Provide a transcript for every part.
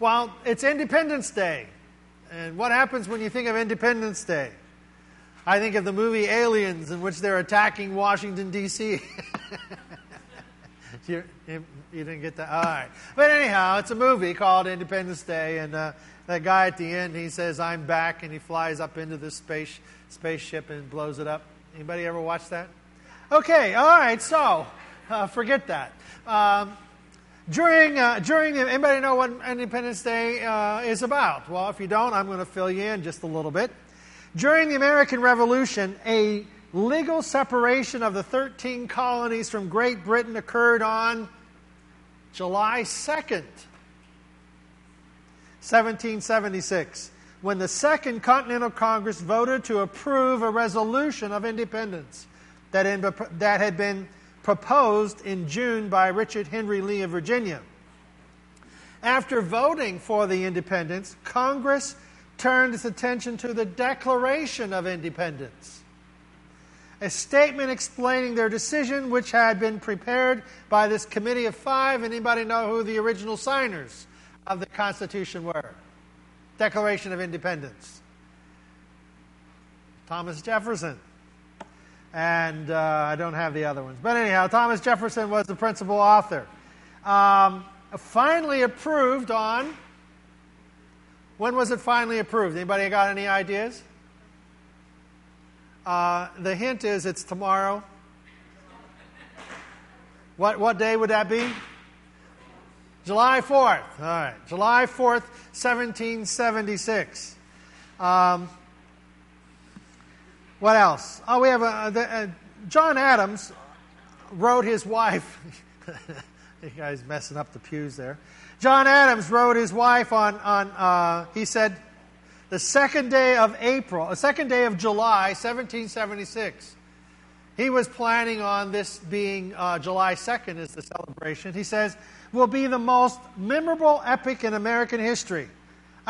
Well, it's Independence Day. And what happens when you think of Independence Day? I think of the movie Aliens, in which they're attacking Washington, D.C. you, you, didn't get that? All right. But anyhow, it's a movie called Independence Day, and uh, that guy at the end, he says, I'm back, and he flies up into this space, spaceship and blows it up. Anybody ever watch that? Okay, all right, so uh, forget that. Um, during, uh, during anybody know what Independence Day uh, is about? Well, if you don't, I'm going to fill you in just a little bit. During the American Revolution, a legal separation of the 13 colonies from Great Britain occurred on July 2nd, 1776, when the Second Continental Congress voted to approve a resolution of independence that, in, that had been proposed in June by Richard Henry Lee of Virginia. After voting for the independence, Congress turned its attention to the Declaration of Independence, a statement explaining their decision, which had been prepared by this committee of five. Anybody know who the original signers of the Constitution were? Declaration of Independence. Thomas Jefferson. And uh, I don't have the other ones. But anyhow, Thomas Jefferson was the principal author. Um, finally approved on when was it finally approved? Anybody got any ideas? Uh, the hint is it's tomorrow. What, what day would that be? July 4th. All right. July 4th, 1776. Um, what else? Oh, we have a, the, uh, John Adams wrote his wife. you guys messing up the pews there. John Adams wrote his wife on, on uh, he said, the second day of April, the second day of July, 1776. He was planning on this being uh, July 2nd as the celebration. He says, will be the most memorable epic in American history.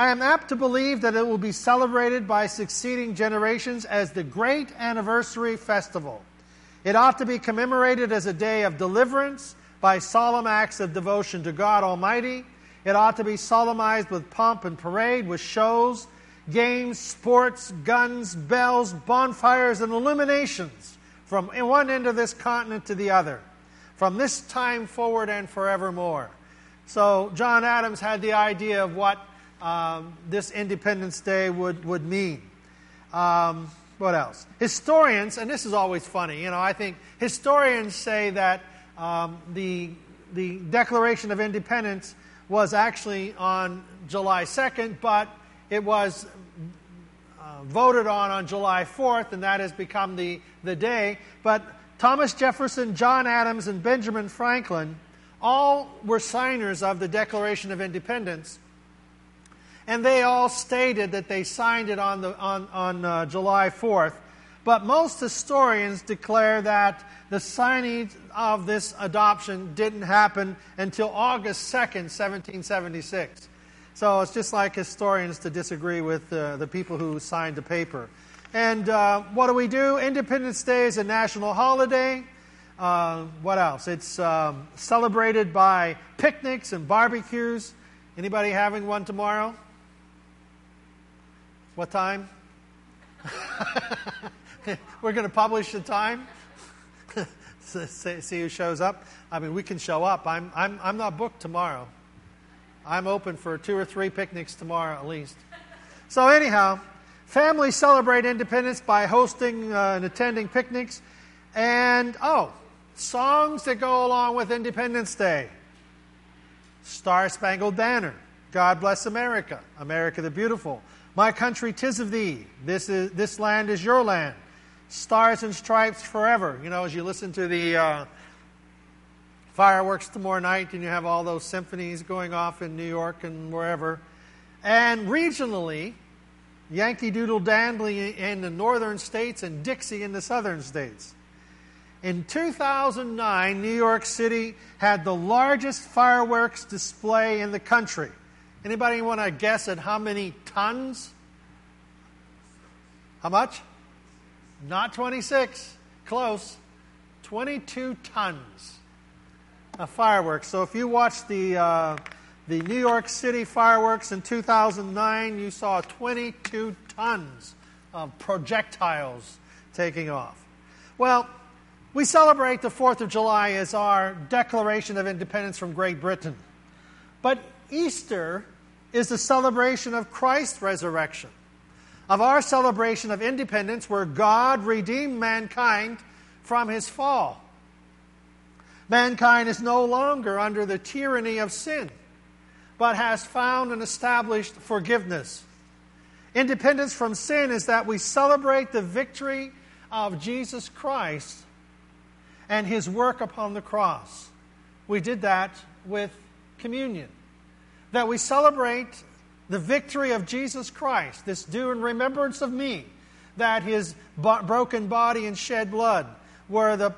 I am apt to believe that it will be celebrated by succeeding generations as the great anniversary festival. It ought to be commemorated as a day of deliverance, by solemn acts of devotion to God Almighty. It ought to be solemnized with pomp and parade, with shows, games, sports, guns, bells, bonfires, and illuminations from one end of this continent to the other, from this time forward and forevermore. So, John Adams had the idea of what um, this Independence Day would, would mean. Um, what else? Historians, and this is always funny, you know, I think historians say that um, the, the Declaration of Independence was actually on July 2nd, but it was uh, voted on on July 4th, and that has become the, the day. But Thomas Jefferson, John Adams, and Benjamin Franklin all were signers of the Declaration of Independence. And they all stated that they signed it on, the, on, on uh, July 4th. But most historians declare that the signing of this adoption didn't happen until August 2nd, 1776. So it's just like historians to disagree with uh, the people who signed the paper. And uh, what do we do? Independence Day is a national holiday. Uh, what else? It's um, celebrated by picnics and barbecues. Anybody having one tomorrow? What time? We're going to publish the time. See who shows up. I mean, we can show up. I'm, I'm, I'm not booked tomorrow. I'm open for two or three picnics tomorrow at least. So, anyhow, families celebrate independence by hosting uh, and attending picnics. And, oh, songs that go along with Independence Day Star Spangled Banner, God Bless America, America the Beautiful, My Country Tis of Thee, This, is, this Land is Your Land. Stars and Stripes Forever. You know, as you listen to the uh, fireworks tomorrow night and you have all those symphonies going off in New York and wherever. And regionally, Yankee Doodle Dandy in the northern states and Dixie in the southern states. In 2009, New York City had the largest fireworks display in the country. Anybody want to guess at how many tons? How much? Not 26, close. 22 tons of fireworks. So if you watch the, uh, the New York City fireworks in 2009, you saw 22 tons of projectiles taking off. Well, we celebrate the 4th of July as our Declaration of Independence from Great Britain. But Easter is the celebration of Christ's resurrection, of our celebration of independence where God redeemed mankind from his fall. Mankind is no longer under the tyranny of sin, but has found and established forgiveness. Independence from sin is that we celebrate the victory of Jesus Christ and his work upon the cross. We did that with communion. That we celebrate the victory of Jesus Christ, this do in remembrance of me, that his broken body and shed blood were the,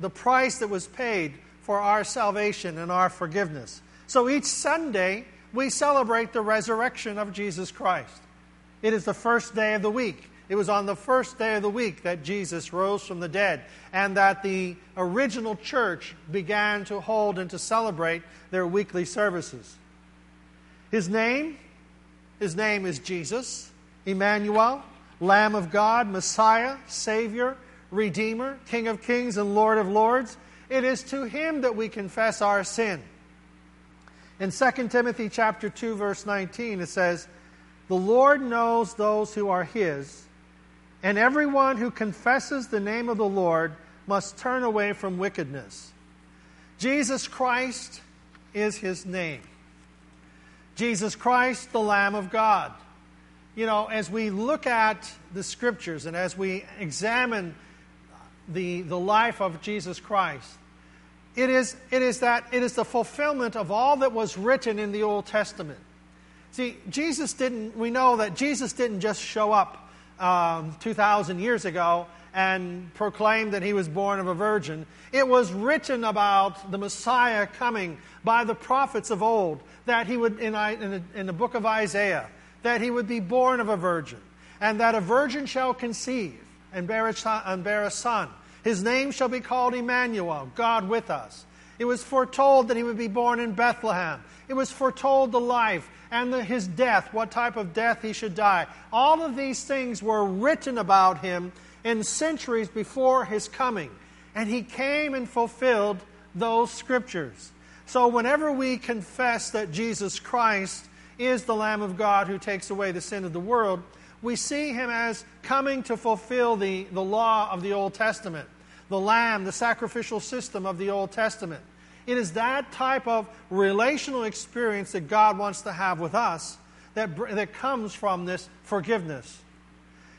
the price that was paid for our salvation and our forgiveness. So each Sunday, we celebrate the resurrection of Jesus Christ. It is the first day of the week. It was on the first day of the week that Jesus rose from the dead and that the original church began to hold and to celebrate their weekly services. His name, his name is Jesus, Emmanuel, Lamb of God, Messiah, Savior, Redeemer, King of Kings and Lord of Lords. It is to him that we confess our sin. In 2 Timothy chapter 2 verse 19 it says, "The Lord knows those who are his, and everyone who confesses the name of the Lord must turn away from wickedness. Jesus Christ is his name. Jesus Christ, the Lamb of God. You know, as we look at the scriptures and as we examine the, the life of Jesus Christ, it is, it is that it is the fulfillment of all that was written in the Old Testament. See, Jesus didn't, we know that Jesus didn't just show up um, 2,000 years ago and proclaimed that he was born of a virgin. It was written about the Messiah coming by the prophets of old, that he would, in, in, the, in the book of Isaiah, that he would be born of a virgin, and that a virgin shall conceive and bear a, son, and bear a son. His name shall be called Emmanuel, God with us. It was foretold that he would be born in Bethlehem. It was foretold the life and the, his death, what type of death he should die. All of these things were written about him in centuries before his coming. And he came and fulfilled those scriptures. So whenever we confess that Jesus Christ is the Lamb of God who takes away the sin of the world, we see him as coming to fulfill the, the law of the Old Testament, the Lamb, the sacrificial system of the Old Testament. It is that type of relational experience that God wants to have with us that, that comes from this forgiveness.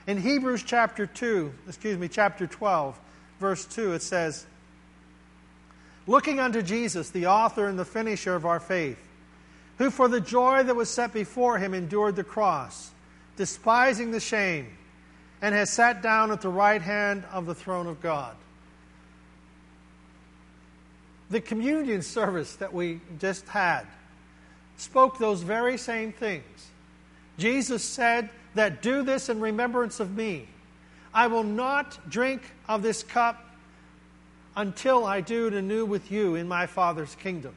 In Hebrews chapter 2, excuse me, chapter 12, verse 2, it says, Looking unto Jesus, the author and the finisher of our faith, who for the joy that was set before him endured the cross, despising the shame, and has sat down at the right hand of the throne of God the communion service that we just had spoke those very same things. Jesus said that do this in remembrance of me. I will not drink of this cup until I do it anew with you in my Father's kingdom.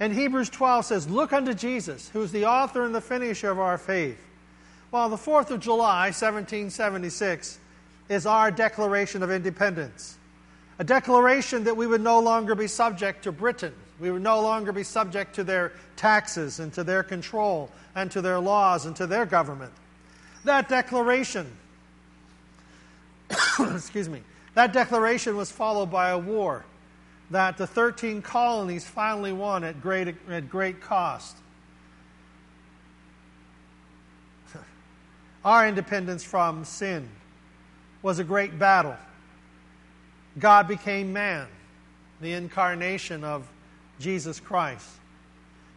And Hebrews 12 says, Look unto Jesus, who is the author and the finisher of our faith. Well, the 4th of July, 1776, is our Declaration of Independence a declaration that we would no longer be subject to Britain. We would no longer be subject to their taxes and to their control and to their laws and to their government. That declaration, excuse me, that declaration was followed by a war that the 13 colonies finally won at great, at great cost. Our independence from sin was a great battle. God became man, the incarnation of Jesus Christ.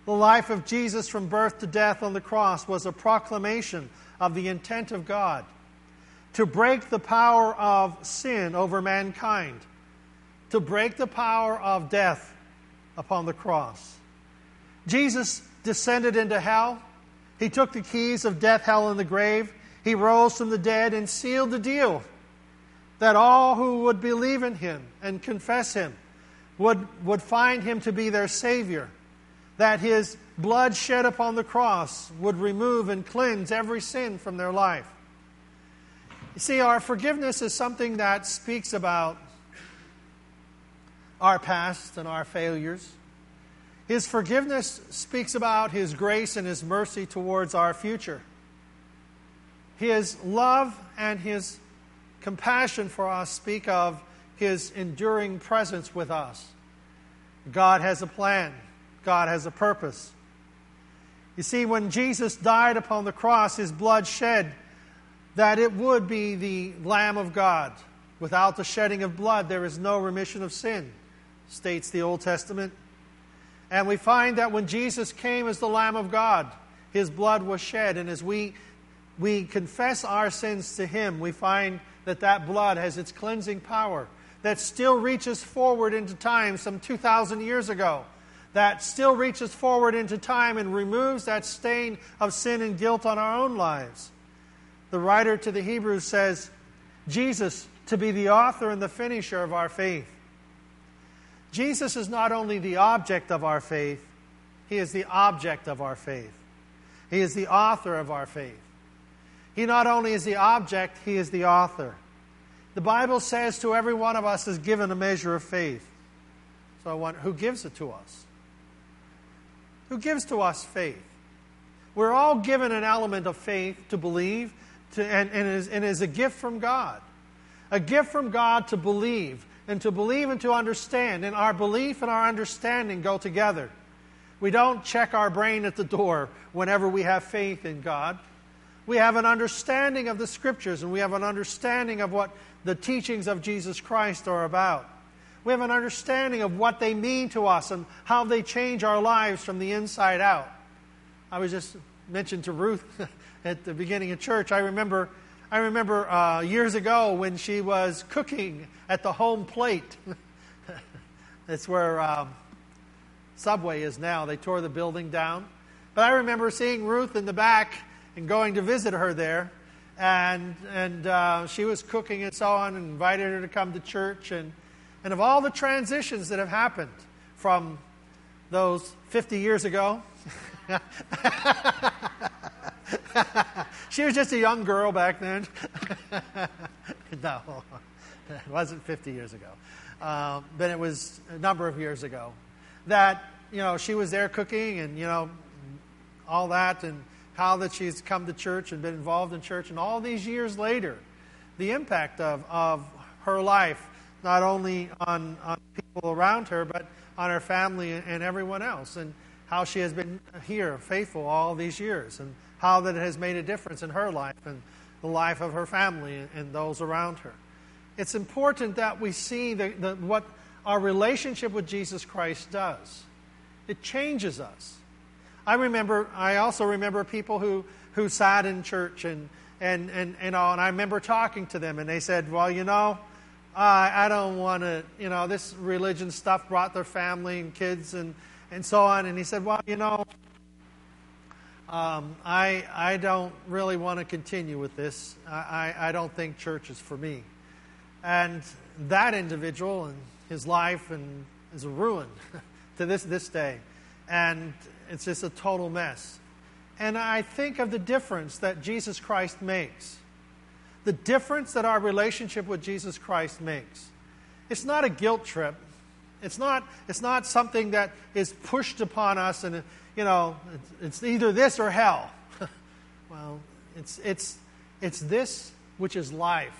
The life of Jesus from birth to death on the cross was a proclamation of the intent of God to break the power of sin over mankind, to break the power of death upon the cross. Jesus descended into hell. He took the keys of death, hell, and the grave. He rose from the dead and sealed the deal that all who would believe in him and confess him would, would find him to be their Savior, that his blood shed upon the cross would remove and cleanse every sin from their life. You see, our forgiveness is something that speaks about our past and our failures. His forgiveness speaks about His grace and His mercy towards our future. His love and His compassion for us speak of His enduring presence with us. God has a plan, God has a purpose. You see, when Jesus died upon the cross, His blood shed that it would be the Lamb of God. Without the shedding of blood, there is no remission of sin states the Old Testament. And we find that when Jesus came as the Lamb of God, his blood was shed. And as we, we confess our sins to him, we find that that blood has its cleansing power that still reaches forward into time some 2,000 years ago, that still reaches forward into time and removes that stain of sin and guilt on our own lives. The writer to the Hebrews says, Jesus to be the author and the finisher of our faith. Jesus is not only the object of our faith, He is the object of our faith. He is the author of our faith. He not only is the object, He is the author. The Bible says to every one of us is given a measure of faith. So I wonder, who gives it to us? Who gives to us faith? We're all given an element of faith to believe, to, and, and, is, and is a gift from God. A gift from God to believe and to believe and to understand. And our belief and our understanding go together. We don't check our brain at the door whenever we have faith in God. We have an understanding of the Scriptures and we have an understanding of what the teachings of Jesus Christ are about. We have an understanding of what they mean to us and how they change our lives from the inside out. I was just mentioned to Ruth at the beginning of church. I remember I remember uh, years ago when she was cooking at the home plate. That's where um, Subway is now. They tore the building down. But I remember seeing Ruth in the back and going to visit her there. And, and uh, she was cooking and so on, and invited her to come to church. And, and of all the transitions that have happened from those 50 years ago, she was just a young girl back then. no, it wasn't 50 years ago. Um, but it was a number of years ago. That, you know, she was there cooking and, you know, all that, and how that she's come to church and been involved in church. And all these years later, the impact of, of her life, not only on, on people around her, but on her family and everyone else. And how she has been here, faithful all these years, and how that has made a difference in her life and the life of her family and those around her. It's important that we see the, the, what our relationship with Jesus Christ does. It changes us. I remember, I also remember people who, who sat in church and, and, and, and, all, and I remember talking to them and they said, well, you know, I, don't want to, you know, this religion stuff brought their family and kids and, and so on. And he said, Well, you know, um, I, I don't really want to continue with this. I, I, I don't think church is for me. And that individual and his life and is a ruin to this, this day. And it's just a total mess. And I think of the difference that Jesus Christ makes. The difference that our relationship with Jesus Christ makes. It's not a guilt trip. It's not, it's not something that is pushed upon us and, you know, it's, either this or hell. well, it's, it's, it's this which is life,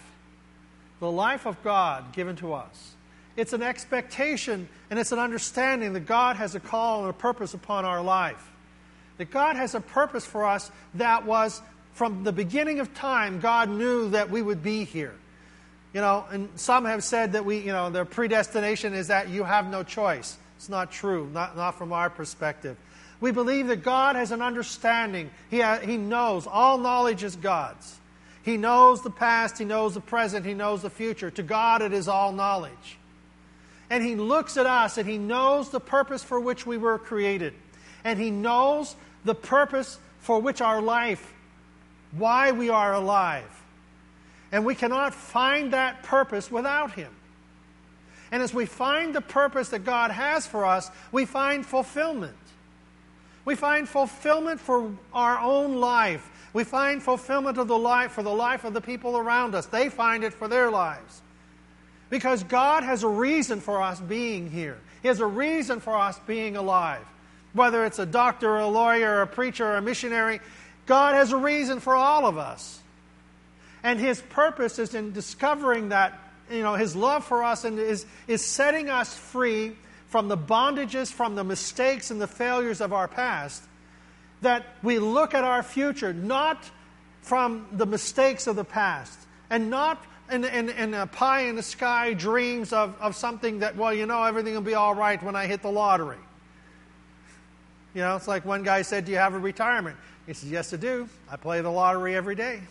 the life of God given to us. It's an expectation and it's an understanding that God has a call and a purpose upon our life. That God has a purpose for us that was from the beginning of time, God knew that we would be here. You know, and some have said that we, you know, the predestination is that you have no choice. It's not true, not, not from our perspective. We believe that God has an understanding. He, ha, he knows. All knowledge is God's. He knows the past, He knows the present, He knows the future. To God, it is all knowledge. And He looks at us and He knows the purpose for which we were created. And He knows the purpose for which our life, why we are alive. And we cannot find that purpose without Him. And as we find the purpose that God has for us, we find fulfillment. We find fulfillment for our own life. We find fulfillment of the life for the life of the people around us. They find it for their lives. Because God has a reason for us being here. He has a reason for us being alive. Whether it's a doctor, or a lawyer, or a preacher, or a missionary, God has a reason for all of us. And His purpose is in discovering that, you know, His love for us and is, is setting us free from the bondages, from the mistakes and the failures of our past, that we look at our future not from the mistakes of the past and not in, in, in a pie in the sky dreams of, of something that, well, you know, everything will be all right when I hit the lottery. You know, it's like one guy said, Do you have a retirement? He says, Yes, I do. I play the lottery every day.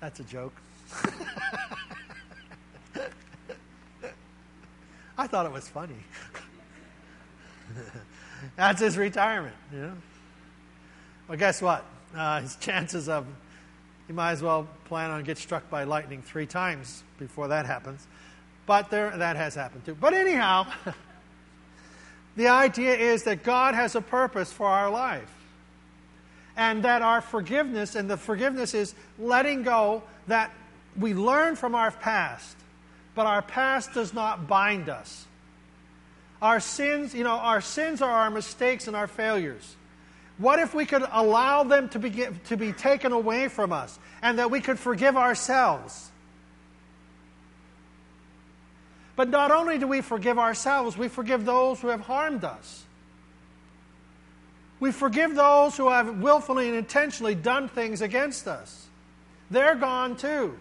That's a joke. I thought it was funny. That's his retirement, you know. Well, guess what? Uh, his chances of he might as well plan on get struck by lightning three times before that happens. But there, that has happened too. But anyhow, the idea is that God has a purpose for our life. And that our forgiveness, and the forgiveness is letting go, that we learn from our past, but our past does not bind us. Our sins, you know, our sins are our mistakes and our failures. What if we could allow them to be, to be taken away from us and that we could forgive ourselves? But not only do we forgive ourselves, we forgive those who have harmed us. We forgive those who have willfully and intentionally done things against us. They're gone too.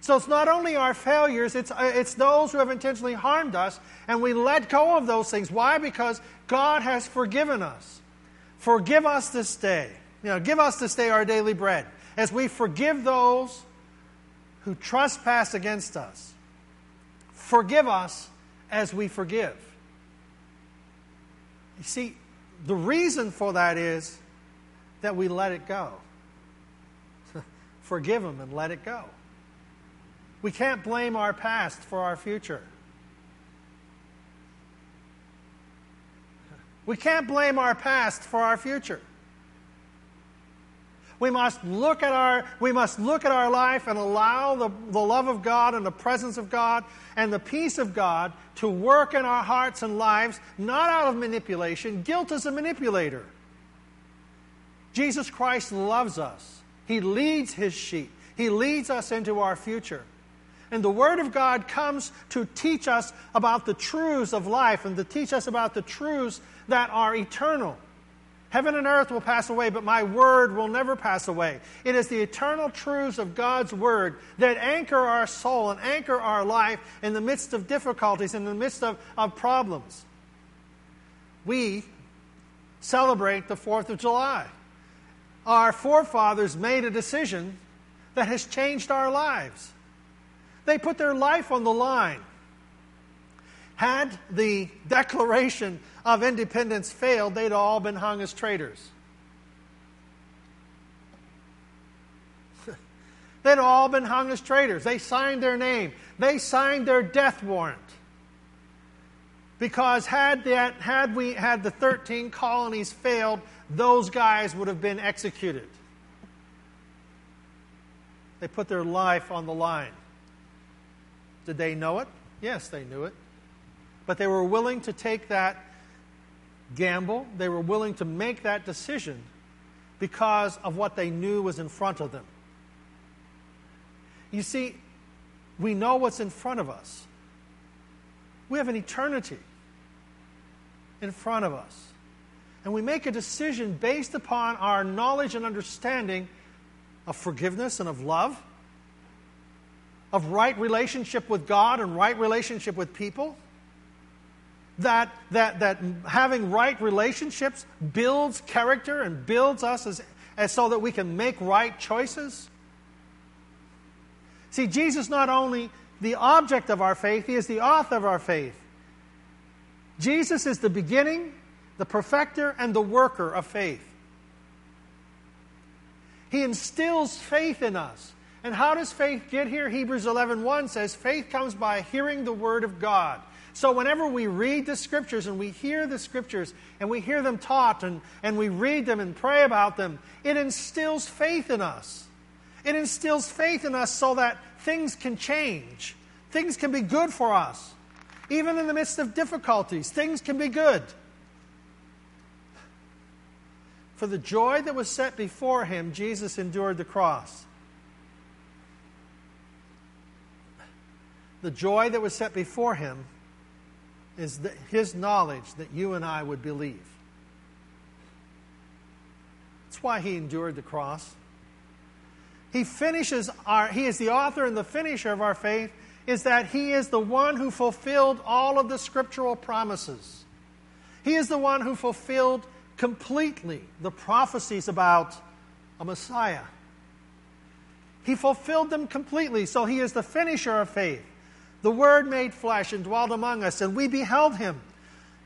So it's not only our failures, it's, uh, it's those who have intentionally harmed us, and we let go of those things. Why? Because God has forgiven us. Forgive us this day. You know, give us this day our daily bread. As we forgive those who trespass against us, forgive us as we forgive. You see, the reason for that is that we let it go. forgive them and let it go. We can't blame our past for our future. We can't blame our past for our future. We must look at our, we must look at our life and allow the, the love of God and the presence of God and the peace of God to work in our hearts and lives, not out of manipulation. Guilt is a manipulator. Jesus Christ loves us. He leads his sheep. He leads us into our future. And the Word of God comes to teach us about the truths of life and to teach us about the truths that are eternal. Heaven and earth will pass away, but my word will never pass away. It is the eternal truths of God's word that anchor our soul and anchor our life in the midst of difficulties, in the midst of, of problems. We celebrate the 4th of July. Our forefathers made a decision that has changed our lives. They put their life on the line. Had the Declaration of Independence failed, they'd all been hung as traitors. they'd all been hung as traitors. They signed their name, they signed their death warrant. Because had, that, had, we, had the 13 colonies failed, those guys would have been executed. They put their life on the line. Did they know it? Yes, they knew it. But they were willing to take that gamble, they were willing to make that decision because of what they knew was in front of them. You see, we know what's in front of us. We have an eternity in front of us. And we make a decision based upon our knowledge and understanding of forgiveness and of love of right relationship with God and right relationship with people. That, that, that having right relationships builds character and builds us as, as so that we can make right choices. See, Jesus not only the object of our faith, He is the author of our faith. Jesus is the beginning, the perfecter, and the worker of faith. He instills faith in us. And how does faith get here? Hebrews 11:1 says faith comes by hearing the word of God. So, whenever we read the scriptures and we hear the scriptures and we hear them taught and, and we read them and pray about them, it instills faith in us. It instills faith in us so that things can change, things can be good for us. Even in the midst of difficulties, things can be good. For the joy that was set before him, Jesus endured the cross. The joy that was set before him is his knowledge that you and I would believe. That's why he endured the cross. He finishes our, he is the author and the finisher of our faith, is that he is the one who fulfilled all of the scriptural promises. He is the one who fulfilled completely the prophecies about a Messiah. He fulfilled them completely, so he is the finisher of faith. The Word made flesh and dwelt among us, and we beheld him.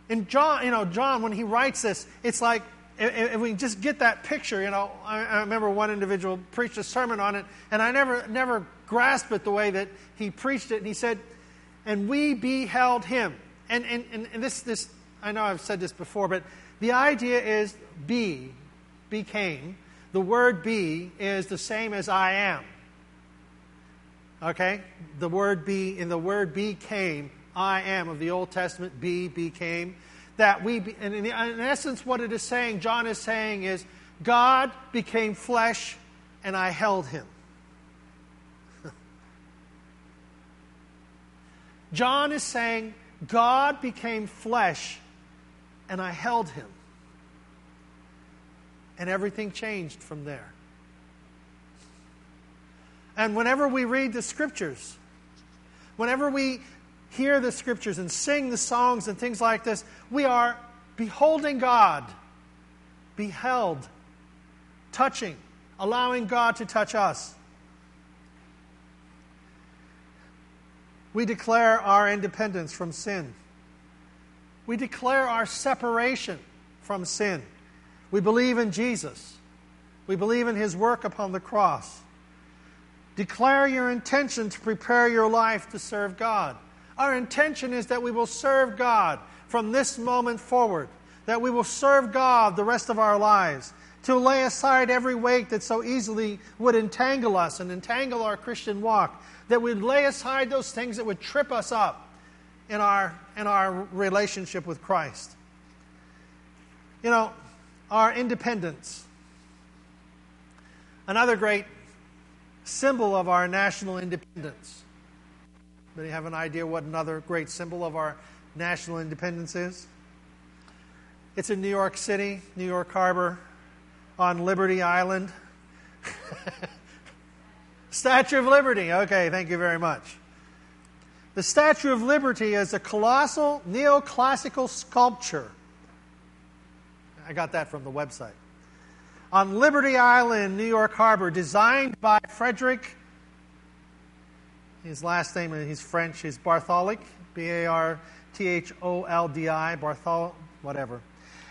And John, you know, John, when he writes this, it's like if we just get that picture, you know, I, I remember one individual preached a sermon on it, and I never, never grasped it the way that he preached it. And he said, "And we beheld him." And and and this this I know I've said this before, but the idea is be, became. The word be is the same as I am. Okay? The word be, in the word became, I am of the Old Testament, be, became. That we, be, and in, in essence, what it is saying, John is saying is, God became flesh and I held him. John is saying, God became flesh and I held him. And everything changed from there. And whenever we read the scriptures, whenever we hear the scriptures and sing the songs and things like this, we are beholding God, beheld, touching, allowing God to touch us. We declare our independence from sin. We declare our separation from sin. We believe in Jesus. We believe in his work upon the cross. Declare your intention to prepare your life to serve God. Our intention is that we will serve God from this moment forward, that we will serve God the rest of our lives, to lay aside every weight that so easily would entangle us and entangle our Christian walk, that we'd lay aside those things that would trip us up in our, in our relationship with Christ. You know, our independence. Another great symbol of our national independence. You have an idea what another great symbol of our national independence is? It's in New York City, New York Harbor, on Liberty Island. Statue of Liberty. Okay, thank you very much. The Statue of Liberty is a colossal neoclassical sculpture. I got that from the website. On Liberty Island, New York Harbor, designed by Frederick. His last name, he's French, he's Bartholdi, B A R T H O L D I, Barthol, whatever.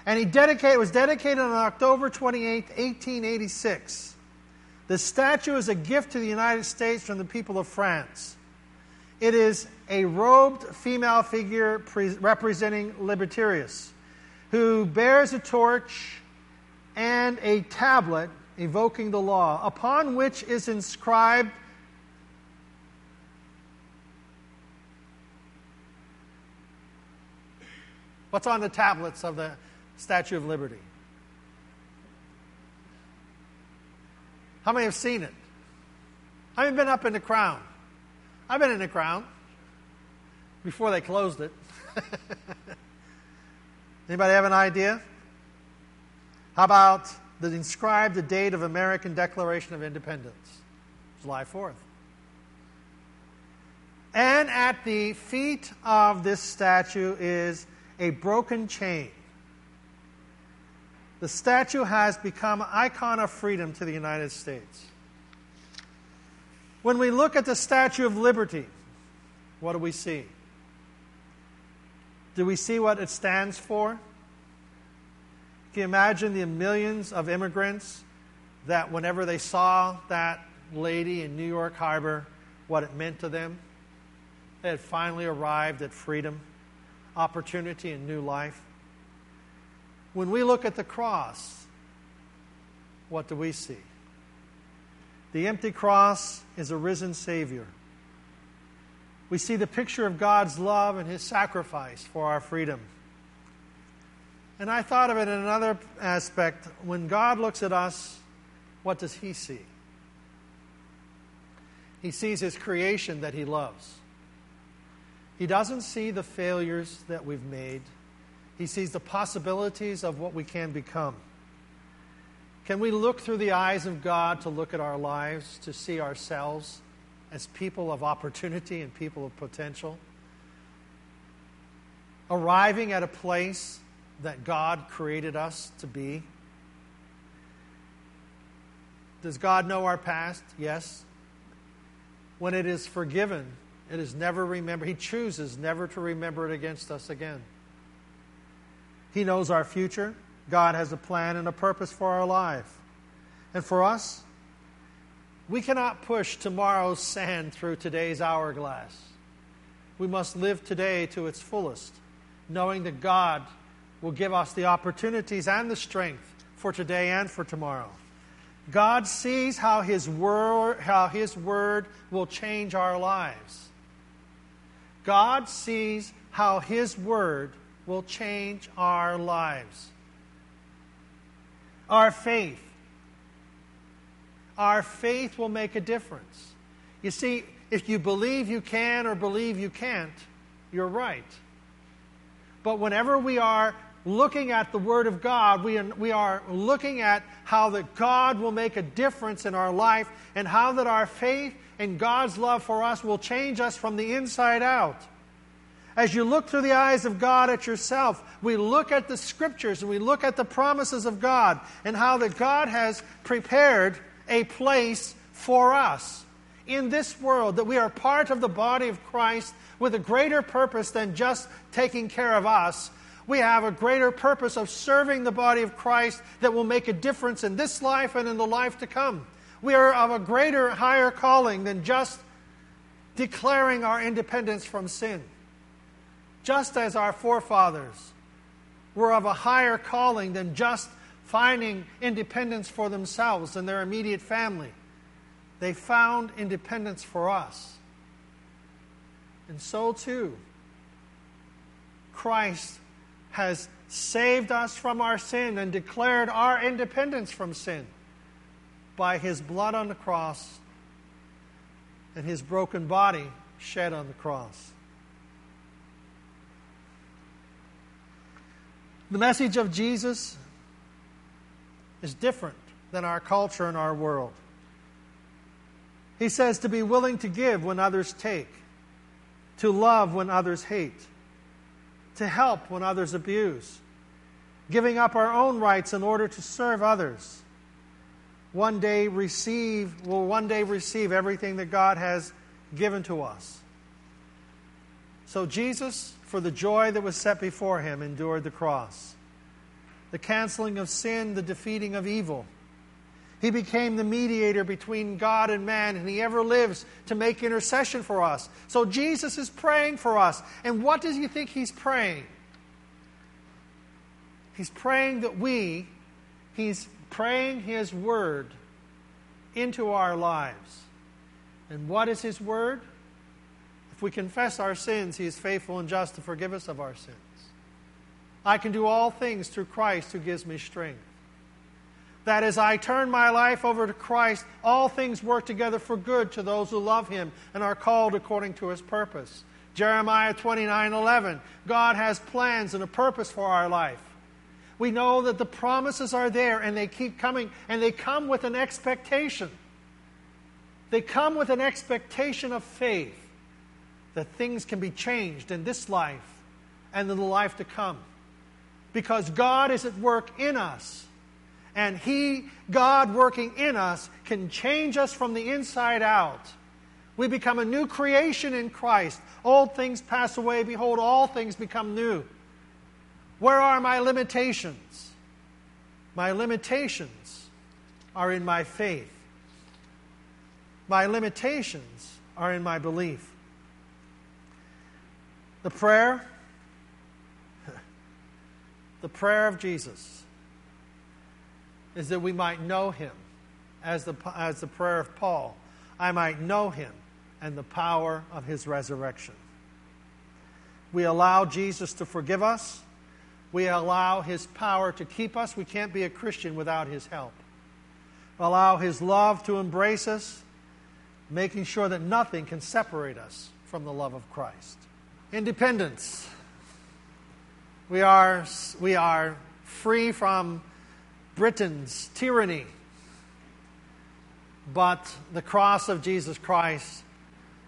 And he dedicated, was dedicated on October 28, 1886. The statue is a gift to the United States from the people of France. It is a robed female figure pre- representing Libertarius, who bears a torch and a tablet evoking the law, upon which is inscribed What's on the tablets of the Statue of Liberty? How many have seen it? Have been up in the crown? I've been in the crown before they closed it. Anybody have an idea? How about the inscribed the date of American Declaration of Independence? July 4th. And at the feet of this statue is a broken chain. The statue has become an icon of freedom to the United States. When we look at the Statue of Liberty, what do we see? Do we see what it stands for? Can you imagine the millions of immigrants that whenever they saw that lady in New York Harbor, what it meant to them? They had finally arrived at freedom. opportunity and new life. When we look at the cross, what do we see? The empty cross is a risen Savior. We see the picture of God's love and His sacrifice for our freedom. And I thought of it in another aspect. When God looks at us, what does He see? He sees His creation that He loves. He doesn't see the failures that we've made, He sees the possibilities of what we can become. Can we look through the eyes of God to look at our lives, to see ourselves as people of opportunity and people of potential? Arriving at a place that God created us to be? Does God know our past? Yes. When it is forgiven, it is never remembered. He chooses never to remember it against us again. He knows our future. God has a plan and a purpose for our life. And for us, we cannot push tomorrow's sand through today's hourglass. We must live today to its fullest, knowing that God will give us the opportunities and the strength for today and for tomorrow. God sees how His word, how His word will change our lives. God sees how His word will change our lives our faith. Our faith will make a difference. You see, if you believe you can or believe you can't, you're right. But whenever we are looking at the Word of God, we are, we are looking at how that God will make a difference in our life and how that our faith and God's love for us will change us from the inside out. As you look through the eyes of God at yourself, we look at the scriptures and we look at the promises of God and how that God has prepared a place for us in this world, that we are part of the body of Christ with a greater purpose than just taking care of us. We have a greater purpose of serving the body of Christ that will make a difference in this life and in the life to come. We are of a greater, higher calling than just declaring our independence from sin just as our forefathers were of a higher calling than just finding independence for themselves and their immediate family. They found independence for us. And so too, Christ has saved us from our sin and declared our independence from sin by his blood on the cross and his broken body shed on the cross. The message of Jesus is different than our culture and our world. He says to be willing to give when others take, to love when others hate, to help when others abuse, giving up our own rights in order to serve others. One day receive, will one day receive everything that God has given to us. So Jesus for the joy that was set before him, endured the cross. The canceling of sin, the defeating of evil. He became the mediator between God and man, and he ever lives to make intercession for us. So Jesus is praying for us. And what does he think he's praying? He's praying that we, he's praying his word into our lives. And what is his word? If we confess our sins, He is faithful and just to forgive us of our sins. I can do all things through Christ who gives me strength. That as I turn my life over to Christ, all things work together for good to those who love Him and are called according to His purpose. Jeremiah 29 11. God has plans and a purpose for our life. We know that the promises are there and they keep coming, and they come with an expectation. They come with an expectation of faith that things can be changed in this life and in the life to come. Because God is at work in us. And He, God working in us, can change us from the inside out. We become a new creation in Christ. Old things pass away. Behold, all things become new. Where are my limitations? My limitations are in my faith. My limitations are in my belief. The prayer the prayer of Jesus is that we might know him, as the, as the prayer of Paul, I might know him and the power of his resurrection. We allow Jesus to forgive us. We allow his power to keep us. We can't be a Christian without his help. Allow his love to embrace us, making sure that nothing can separate us from the love of Christ. Independence. We are, we are free from Britain's tyranny. But the cross of Jesus Christ,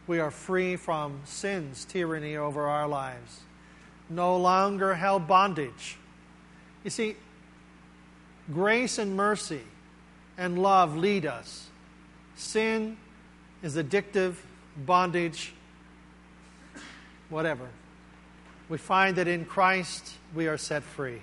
we are free from sin's tyranny over our lives. No longer held bondage. You see, grace and mercy and love lead us. Sin is addictive, bondage, whatever. We find that in Christ we are set free.